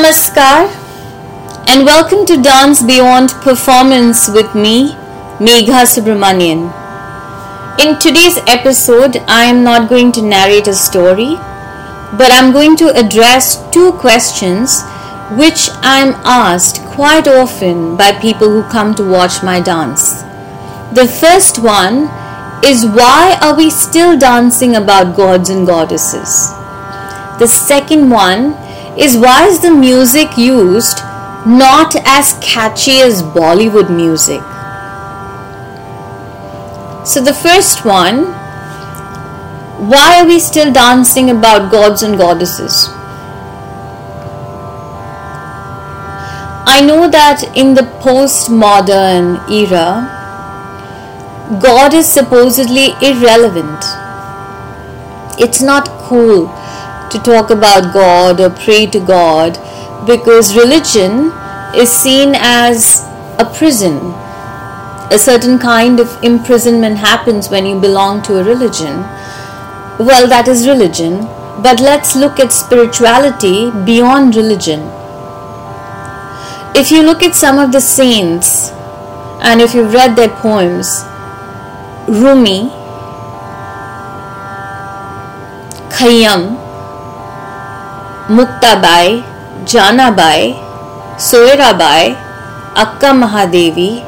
Namaskar and welcome to Dance Beyond Performance with me, Megha Subramanian. In today's episode, I am not going to narrate a story, but I'm going to address two questions which I'm asked quite often by people who come to watch my dance. The first one is why are we still dancing about gods and goddesses? The second one is why is the music used not as catchy as Bollywood music? So, the first one why are we still dancing about gods and goddesses? I know that in the postmodern era, God is supposedly irrelevant. It's not cool to talk about God or pray to God because religion is seen as a prison. A certain kind of imprisonment happens when you belong to a religion. Well, that is religion. But let's look at spirituality beyond religion. If you look at some of the saints and if you've read their poems, Rumi, Khayyam, Muktabai, Janabai, Soirabai, Akka Mahadevi,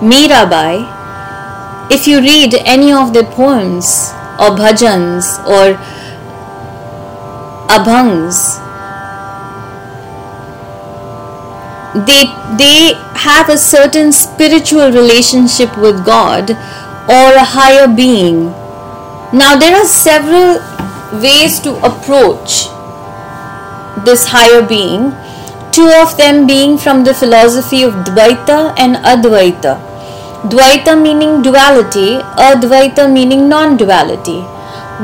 Mirabai, if you read any of their poems or bhajans or abhangs, they, they have a certain spiritual relationship with God or a higher being. Now, there are several ways to approach this higher being, two of them being from the philosophy of Dvaita and Advaita. Dvaita meaning duality, Advaita meaning non duality.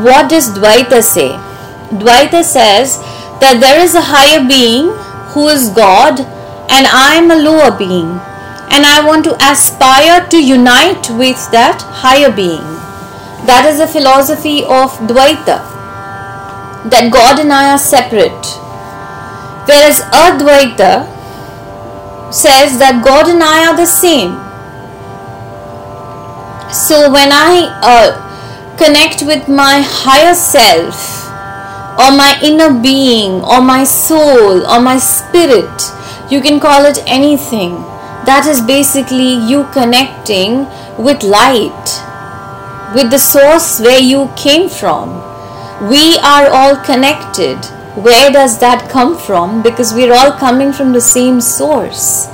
What does Dvaita say? Dvaita says that there is a higher being who is God and I am a lower being and I want to aspire to unite with that higher being. That is the philosophy of Dvaita. That God and I are separate. Whereas Advaita says that God and I are the same. So when I uh, connect with my higher self, or my inner being, or my soul, or my spirit, you can call it anything. That is basically you connecting with light, with the source where you came from. We are all connected. Where does that come from? Because we're all coming from the same source.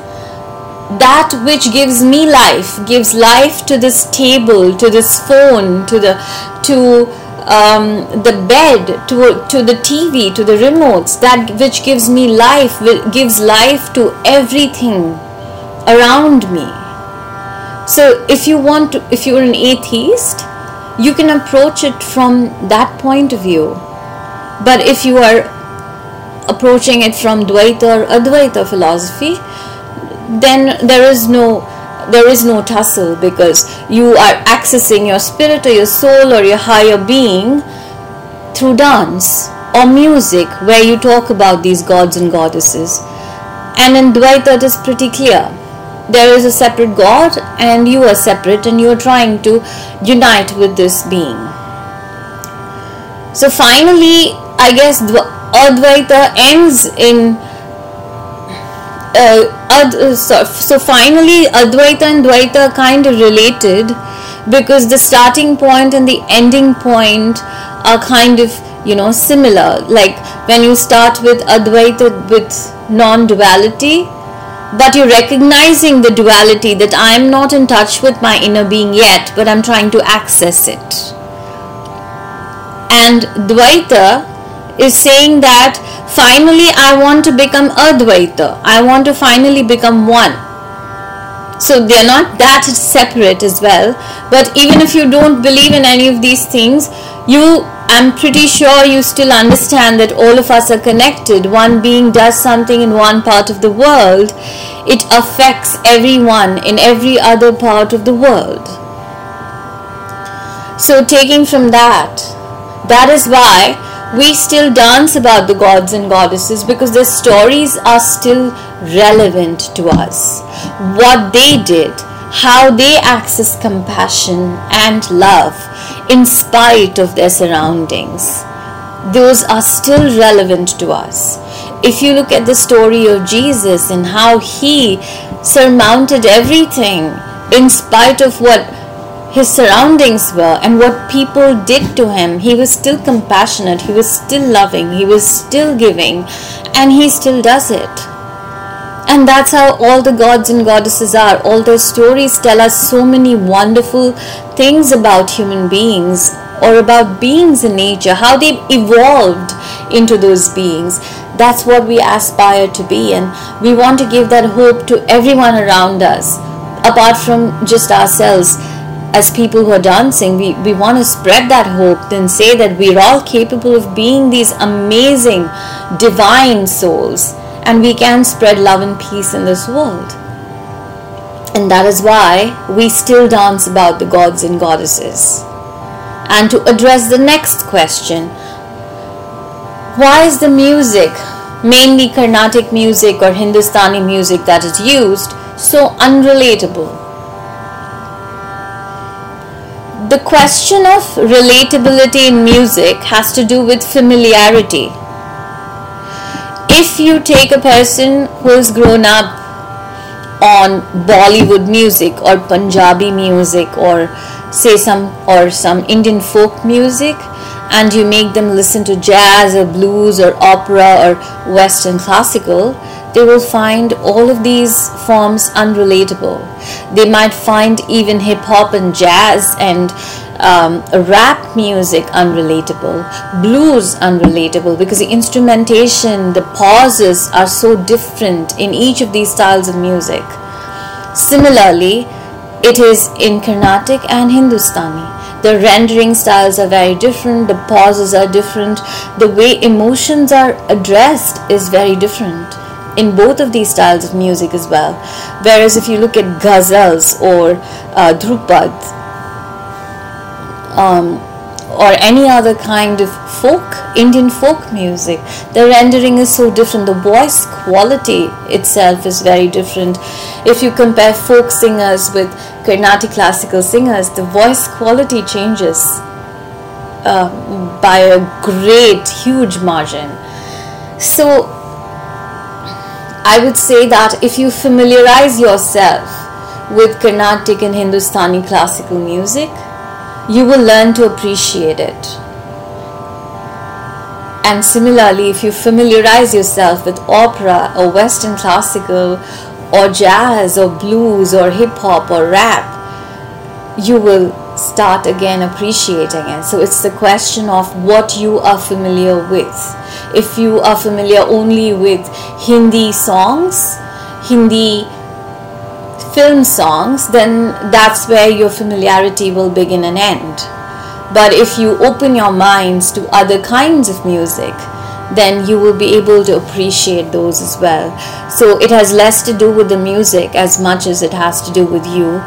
That which gives me life gives life to this table, to this phone, to the to um, the bed, to, to the TV, to the remotes, that which gives me life, gives life to everything around me. So if you want to, if you're an atheist, you can approach it from that point of view. But if you are approaching it from Dvaita or Advaita philosophy, then there is no there is no tussle because you are accessing your spirit or your soul or your higher being through dance or music where you talk about these gods and goddesses. And in Dvaita it is pretty clear. There is a separate God and you are separate and you are trying to unite with this being. So finally, I guess Advaita ends in uh, Ad, uh, so, so finally Advaita and Dvaita are kind of related because the starting point and the ending point are kind of you know similar. Like when you start with Advaita with non-duality but you're recognizing the duality that I am not in touch with my inner being yet but I'm trying to access it. And Dvaita is saying that finally I want to become Advaita. I want to finally become one. So they're not that separate as well. But even if you don't believe in any of these things, you I'm pretty sure you still understand that all of us are connected. One being does something in one part of the world, it affects everyone in every other part of the world. So, taking from that, that is why we still dance about the gods and goddesses because their stories are still relevant to us. What they did, how they access compassion and love in spite of their surroundings, those are still relevant to us. If you look at the story of Jesus and how he surmounted everything in spite of what his surroundings were and what people did to him, he was still compassionate, he was still loving, he was still giving, and he still does it. And that's how all the gods and goddesses are. All their stories tell us so many wonderful things about human beings or about beings in nature, how they evolved into those beings. That's what we aspire to be, and we want to give that hope to everyone around us, apart from just ourselves as people who are dancing, we, we want to spread that hope and say that we're all capable of being these amazing, divine souls and we can spread love and peace in this world. And that is why we still dance about the gods and goddesses. And to address the next question why is the music, mainly Carnatic music or Hindustani music that is used, so unrelatable? The question of relatability in music has to do with familiarity. If you take a person who has grown up on Bollywood music or Punjabi music or say some or some Indian folk music and you make them listen to jazz or blues or opera or western classical they will find all of these forms unrelatable. They might find even hip hop and jazz and um, rap music unrelatable, blues unrelatable because the instrumentation, the pauses are so different in each of these styles of music. Similarly, it is in Carnatic and Hindustani. The rendering styles are very different, the pauses are different, the way emotions are addressed is very different in both of these styles of music as well. Whereas if you look at ghazals or uh, dhrupad um, or any other kind of folk, Indian folk music, the rendering is so different. The voice quality itself is very different. If you compare folk singers with Carnatic classical singers, the voice quality changes uh, by a great, huge margin. So I would say that if you familiarize yourself with Carnatic and Hindustani classical music, you will learn to appreciate it. And similarly, if you familiarize yourself with opera or Western classical or jazz or blues or hip hop or rap, you will start again appreciating it. So it's the question of what you are familiar with. If you are familiar only with Hindi songs, Hindi film songs, then that's where your familiarity will begin and end. But if you open your minds to other kinds of music, then you will be able to appreciate those as well. So it has less to do with the music as much as it has to do with you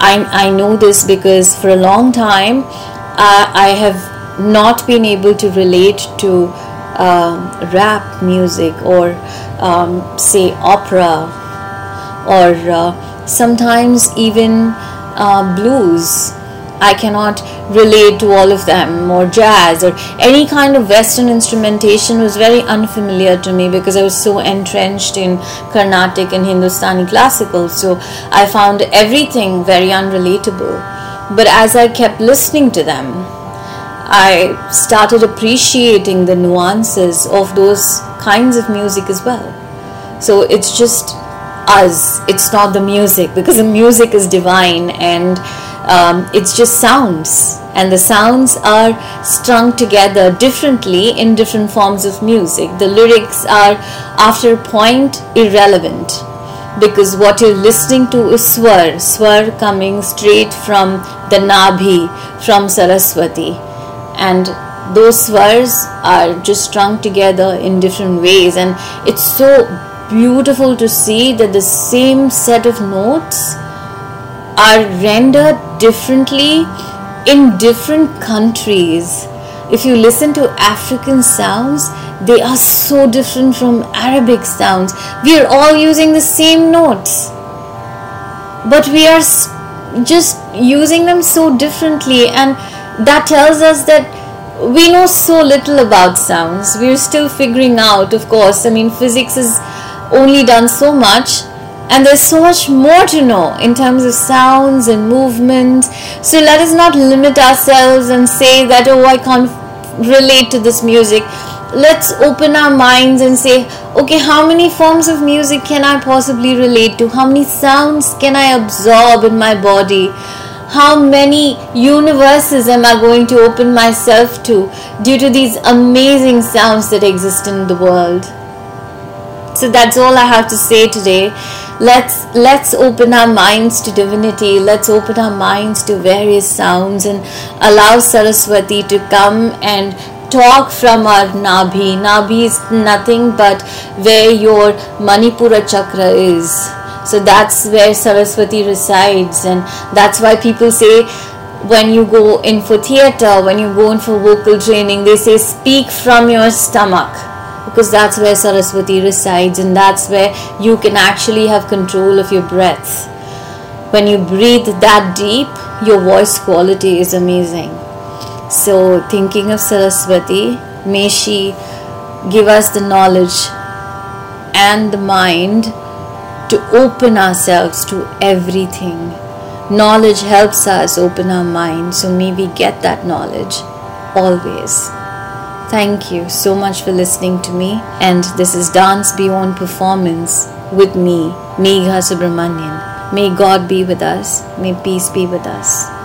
I, I know this because for a long time uh, I have not been able to relate to um, rap music or um, say opera or uh, sometimes even uh, blues I cannot relate to all of them or jazz or any kind of western instrumentation was very unfamiliar to me because I was so entrenched in Carnatic and Hindustani classical so I found everything very unrelatable. But as I kept listening to them I started appreciating the nuances of those kinds of music as well. So it's just us. It's not the music because the music is divine and um, it's just sounds. And the sounds are strung together differently in different forms of music. The lyrics are after a point irrelevant. Because what you're listening to is swar. Swar coming straight from the nabhi from saraswati. And those swars are just strung together in different ways. And it's so beautiful to see that the same set of notes are rendered differently in different countries if you listen to African sounds, they are so different from Arabic sounds. We are all using the same notes, but we are just using them so differently, and that tells us that we know so little about sounds. We're still figuring out, of course. I mean, physics has only done so much, and there's so much more to know in terms of sounds and movement. So let us not limit ourselves and say that, oh, I can't relate to this music. Let's open our minds and say, okay, how many forms of music can I possibly relate to? How many sounds can I absorb in my body? How many universes am I going to open myself to due to these amazing sounds that exist in the world? So that's all I have to say today. Let's let's open our minds to divinity. Let's open our minds to various sounds and allow saraswati to come and talk from our nabhi. Nabhi is nothing but where your manipura chakra is. So that's where saraswati resides and that's why people say when you go in for theater when you go in for vocal training they say speak from your stomach because that's where Saraswati resides and that's where you can actually have control of your breath. When you breathe that deep, your voice quality is amazing. So, thinking of Saraswati, may she give us the knowledge and the mind to open ourselves to everything. Knowledge helps us open our mind, so may we get that knowledge always. Thank you so much for listening to me. And this is Dance Beyond Performance with me, Megha Subramanian. May God be with us. May peace be with us.